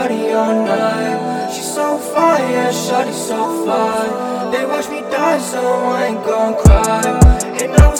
party all night. She's so fire. yeah, shawty so fly. They watch me die, so I ain't gon' cry. And I was